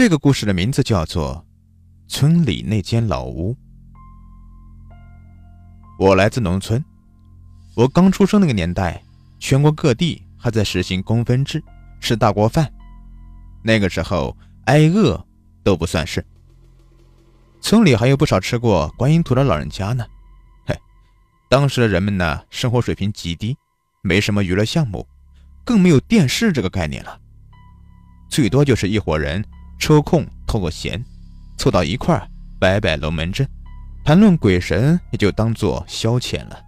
这个故事的名字叫做《村里那间老屋》。我来自农村，我刚出生那个年代，全国各地还在实行公分制，吃大锅饭。那个时候挨饿都不算事。村里还有不少吃过观音土的老人家呢。嘿，当时的人们呢，生活水平极低，没什么娱乐项目，更没有电视这个概念了。最多就是一伙人抽空偷个闲，凑到一块儿摆摆龙门阵。谈论鬼神也就当做消遣了。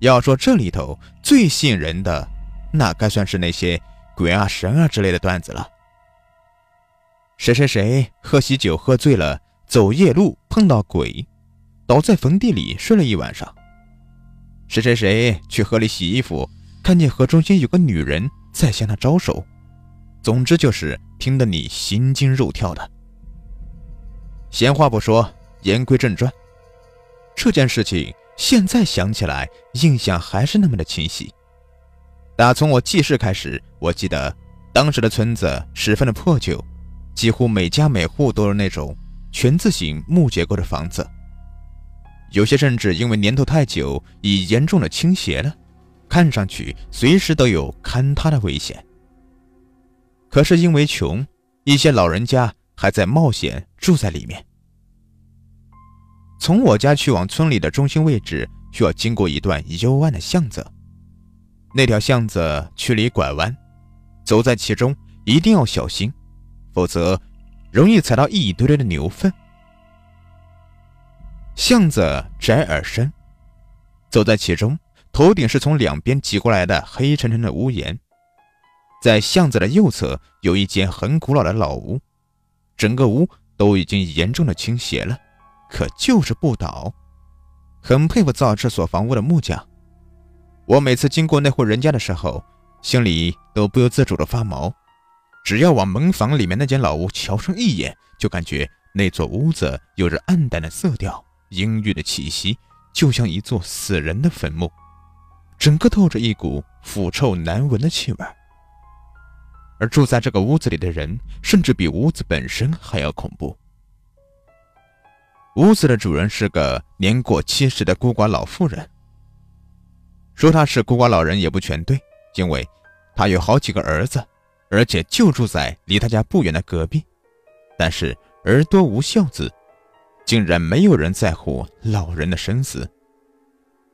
要说这里头最吸引人的，那该算是那些鬼啊神啊之类的段子了。谁谁谁喝喜酒喝醉了，走夜路碰到鬼，倒在坟地里睡了一晚上。谁谁谁去河里洗衣服，看见河中心有个女人在向他招手。总之就是听得你心惊肉跳的。闲话不说。言归正传，这件事情现在想起来，印象还是那么的清晰。打从我记事开始，我记得当时的村子十分的破旧，几乎每家每户都是那种全字形木结构的房子，有些甚至因为年头太久，已严重的倾斜了，看上去随时都有坍塌的危险。可是因为穷，一些老人家还在冒险住在里面。从我家去往村里的中心位置，需要经过一段幽暗的巷子。那条巷子曲里拐弯，走在其中一定要小心，否则容易踩到一堆堆的牛粪。巷子窄而深，走在其中，头顶是从两边挤过来的黑沉沉的屋檐。在巷子的右侧有一间很古老的老屋，整个屋都已经严重的倾斜了。可就是不倒，很佩服造这所房屋的木匠。我每次经过那户人家的时候，心里都不由自主的发毛。只要往门房里面那间老屋瞧上一眼，就感觉那座屋子有着暗淡的色调、阴郁的气息，就像一座死人的坟墓，整个透着一股腐臭难闻的气味。而住在这个屋子里的人，甚至比屋子本身还要恐怖。屋子的主人是个年过七十的孤寡老妇人。说她是孤寡老人也不全对，因为她有好几个儿子，而且就住在离她家不远的隔壁。但是儿多无孝子，竟然没有人在乎老人的生死。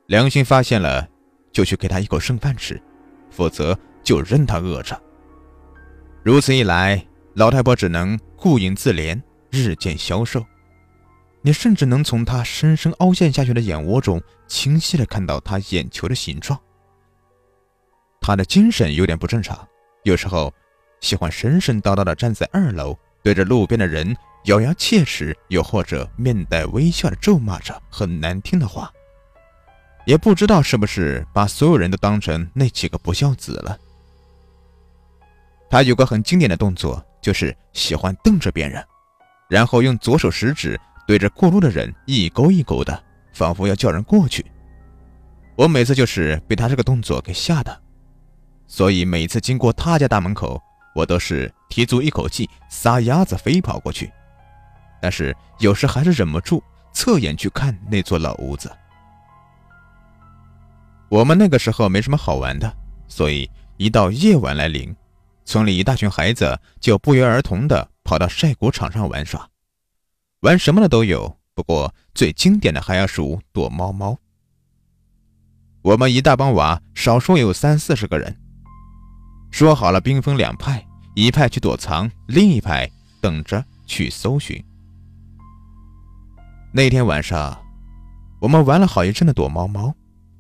良心发现了，就去给他一口剩饭吃，否则就任他饿着。如此一来，老太婆只能顾影自怜，日渐消瘦。你甚至能从她深深凹陷下去的眼窝中，清晰的看到她眼球的形状。他的精神有点不正常，有时候喜欢神神叨叨的站在二楼，对着路边的人咬牙切齿，又或者面带微笑的咒骂着很难听的话。也不知道是不是把所有人都当成那几个不孝子了。他有个很经典的动作，就是喜欢瞪着别人，然后用左手食指。对着过路的人一勾一勾的，仿佛要叫人过去。我每次就是被他这个动作给吓的，所以每次经过他家大门口，我都是提足一口气，撒丫子飞跑过去。但是有时还是忍不住侧眼去看那座老屋子。我们那个时候没什么好玩的，所以一到夜晚来临，村里一大群孩子就不约而同的跑到晒谷场上玩耍。玩什么的都有，不过最经典的还要数躲猫猫。我们一大帮娃，少说有三四十个人，说好了兵分两派，一派去躲藏，另一派等着去搜寻。那天晚上，我们玩了好一阵的躲猫猫，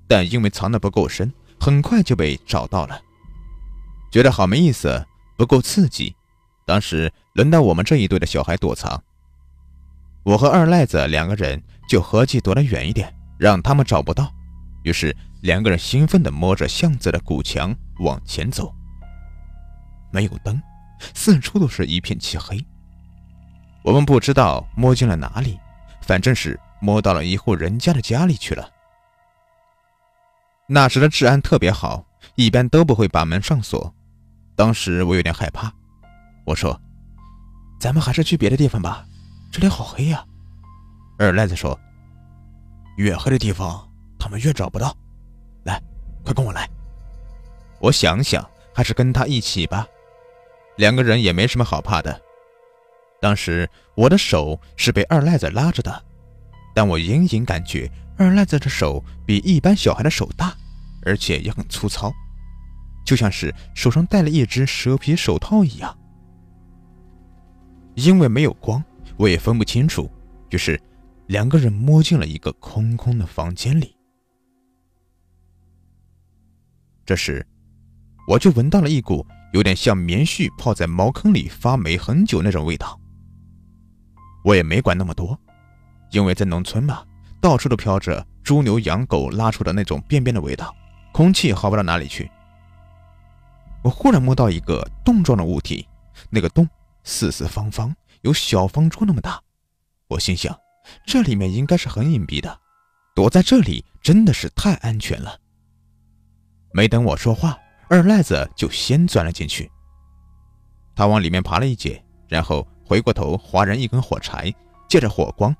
但因为藏的不够深，很快就被找到了，觉得好没意思，不够刺激。当时轮到我们这一队的小孩躲藏。我和二赖子两个人就合计躲得远一点，让他们找不到。于是两个人兴奋地摸着巷子的古墙往前走。没有灯，四处都是一片漆黑。我们不知道摸进了哪里，反正是摸到了一户人家的家里去了。那时的治安特别好，一般都不会把门上锁。当时我有点害怕，我说：“咱们还是去别的地方吧，这里好黑呀。二赖子说：“越黑的地方，他们越找不到。来，快跟我来。”我想想，还是跟他一起吧。两个人也没什么好怕的。当时我的手是被二赖子拉着的，但我隐隐感觉二赖子的手比一般小孩的手大，而且也很粗糙，就像是手上戴了一只蛇皮手套一样。因为没有光，我也分不清楚。于是，两个人摸进了一个空空的房间里。这时，我就闻到了一股有点像棉絮泡在茅坑里发霉很久那种味道。我也没管那么多，因为在农村嘛，到处都飘着猪牛羊狗拉出的那种便便的味道，空气好不到哪里去。我忽然摸到一个洞状的物体，那个洞四四方方，有小方桌那么大。我心想，这里面应该是很隐蔽的，躲在这里真的是太安全了。没等我说话，二赖子就先钻了进去。他往里面爬了一截，然后。回过头，划燃一根火柴，借着火光，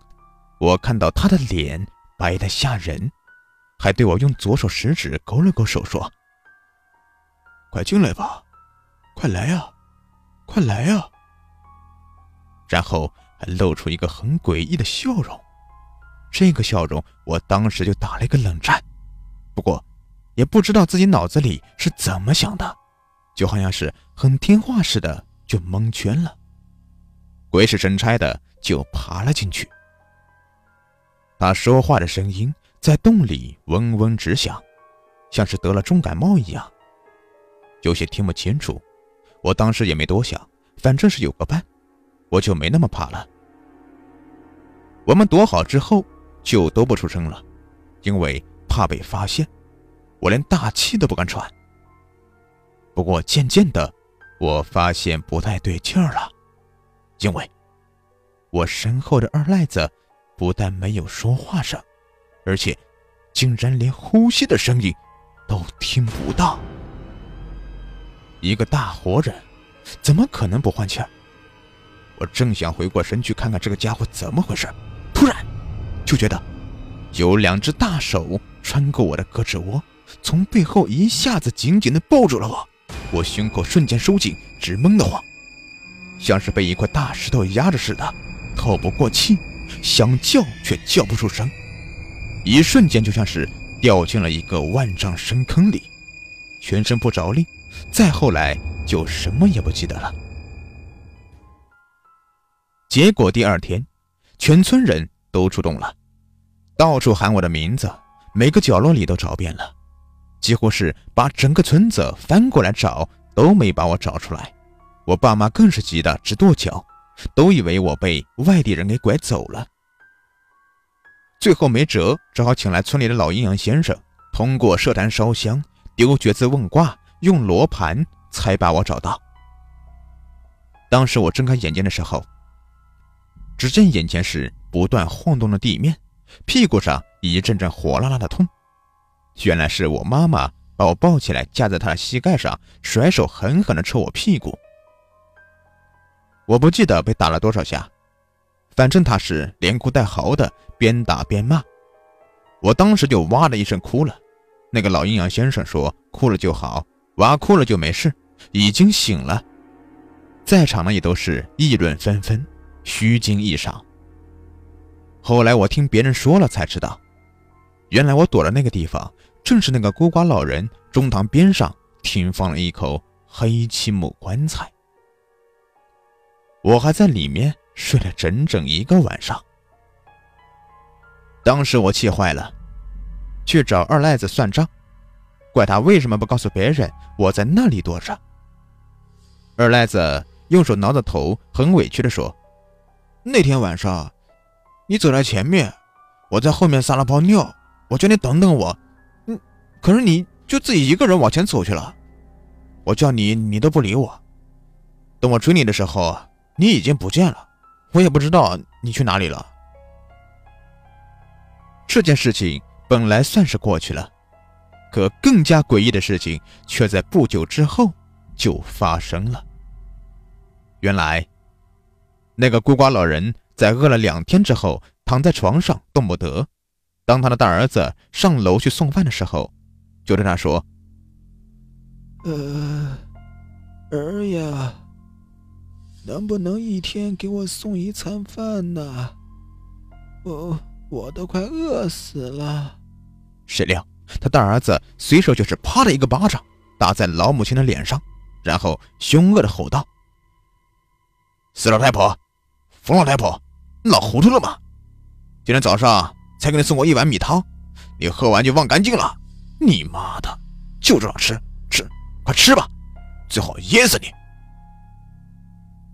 我看到他的脸白得吓人，还对我用左手食指勾了勾手，说：“快进来吧，快来呀，快来呀。”然后还露出一个很诡异的笑容。这个笑容，我当时就打了一个冷战。不过，也不知道自己脑子里是怎么想的，就好像是很听话似的，就蒙圈了。鬼使神差的就爬了进去。他说话的声音在洞里嗡嗡直响，像是得了重感冒一样，有些听不清楚。我当时也没多想，反正是有个伴，我就没那么怕了。我们躲好之后就都不出声了，因为怕被发现，我连大气都不敢喘。不过渐渐的，我发现不太对劲儿了。因为，我身后的二赖子不但没有说话声，而且竟然连呼吸的声音都听不到。一个大活人，怎么可能不换气儿？我正想回过神去看看这个家伙怎么回事，突然就觉得有两只大手穿过我的胳肢窝，从背后一下子紧紧地抱住了我，我胸口瞬间收紧，直闷得慌。像是被一块大石头压着似的，透不过气，想叫却叫不出声，一瞬间就像是掉进了一个万丈深坑里，全身不着力。再后来就什么也不记得了。结果第二天，全村人都出动了，到处喊我的名字，每个角落里都找遍了，几乎是把整个村子翻过来找，都没把我找出来。我爸妈更是急得直跺脚，都以为我被外地人给拐走了。最后没辙，只好请来村里的老阴阳先生，通过设坛烧香、丢角子问卦、用罗盘，才把我找到。当时我睁开眼睛的时候，只见眼前是不断晃动的地面，屁股上一阵阵火辣辣的痛。原来是我妈妈把我抱起来架在她的膝盖上，甩手狠狠地抽我屁股。我不记得被打了多少下，反正她是连哭带嚎的，边打边骂。我当时就哇的一声哭了。那个老阴阳先生说：“哭了就好，娃哭了就没事，已经醒了。”在场的也都是议论纷纷，虚惊一场。后来我听别人说了才知道，原来我躲的那个地方，正是那个孤寡老人中堂边上停放了一口黑漆木棺材。我还在里面睡了整整一个晚上。当时我气坏了，去找二赖子算账，怪他为什么不告诉别人我在那里躲着。二赖子用手挠着头，很委屈地说：“那天晚上，你走在前面，我在后面撒了泡尿，我叫你等等我，嗯，可是你就自己一个人往前走去了，我叫你你都不理我，等我追你的时候。”你已经不见了，我也不知道你去哪里了。这件事情本来算是过去了，可更加诡异的事情却在不久之后就发生了。原来，那个孤寡老人在饿了两天之后，躺在床上动不得。当他的大儿子上楼去送饭的时候，就对他说：“呃，儿呀，能不能一天给我送一餐饭呢？我我都快饿死了。”谁料他大儿子随手就是啪的一个巴掌打在老母亲的脸上，然后凶恶的吼道：“死老太婆，疯老太婆，你老糊涂了吗？今天早上……”才给你送过一碗米汤，你喝完就忘干净了。你妈的，就知道吃吃，快吃吧，最好噎死你！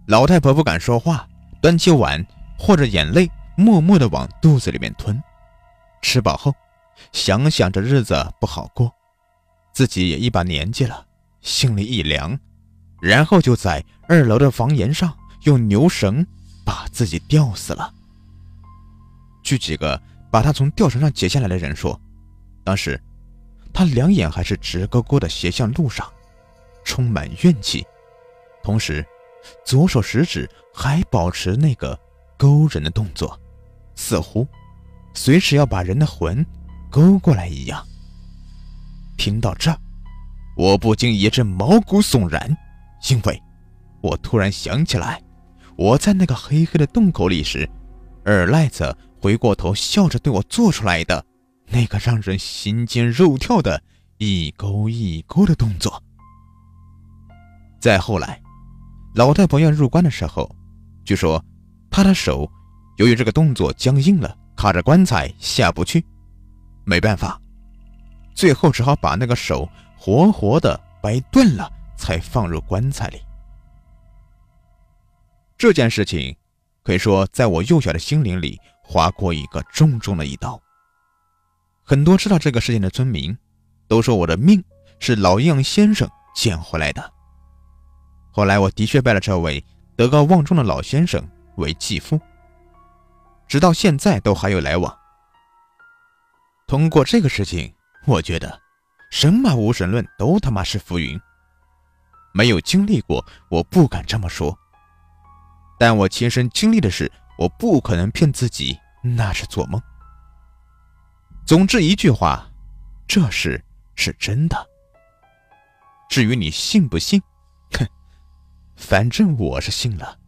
老太婆不敢说话，端起碗，或者眼泪，默默的往肚子里面吞。吃饱后，想想这日子不好过，自己也一把年纪了，心里一凉，然后就在二楼的房檐上用牛绳把自己吊死了。据几个。把他从吊绳上解下来的人说，当时他两眼还是直勾勾的斜向路上，充满怨气，同时左手食指还保持那个勾人的动作，似乎随时要把人的魂勾过来一样。听到这，我不禁一阵毛骨悚然，因为我突然想起来，我在那个黑黑的洞口里时，二赖子。回过头，笑着对我做出来的那个让人心惊肉跳的一勾一勾的动作。再后来，老太婆要入棺的时候，据说她的手由于这个动作僵硬了，卡着棺材下不去，没办法，最后只好把那个手活活的掰断了，才放入棺材里。这件事情可以说在我幼小的心灵里。划过一个重重的一刀。很多知道这个事情的村民都说我的命是老阴阳先生捡回来的。后来我的确拜了这位德高望重的老先生为继父，直到现在都还有来往。通过这个事情，我觉得神马无神论都他妈是浮云。没有经历过，我不敢这么说。但我亲身经历的是。我不可能骗自己，那是做梦。总之一句话，这事是真的。至于你信不信，哼，反正我是信了。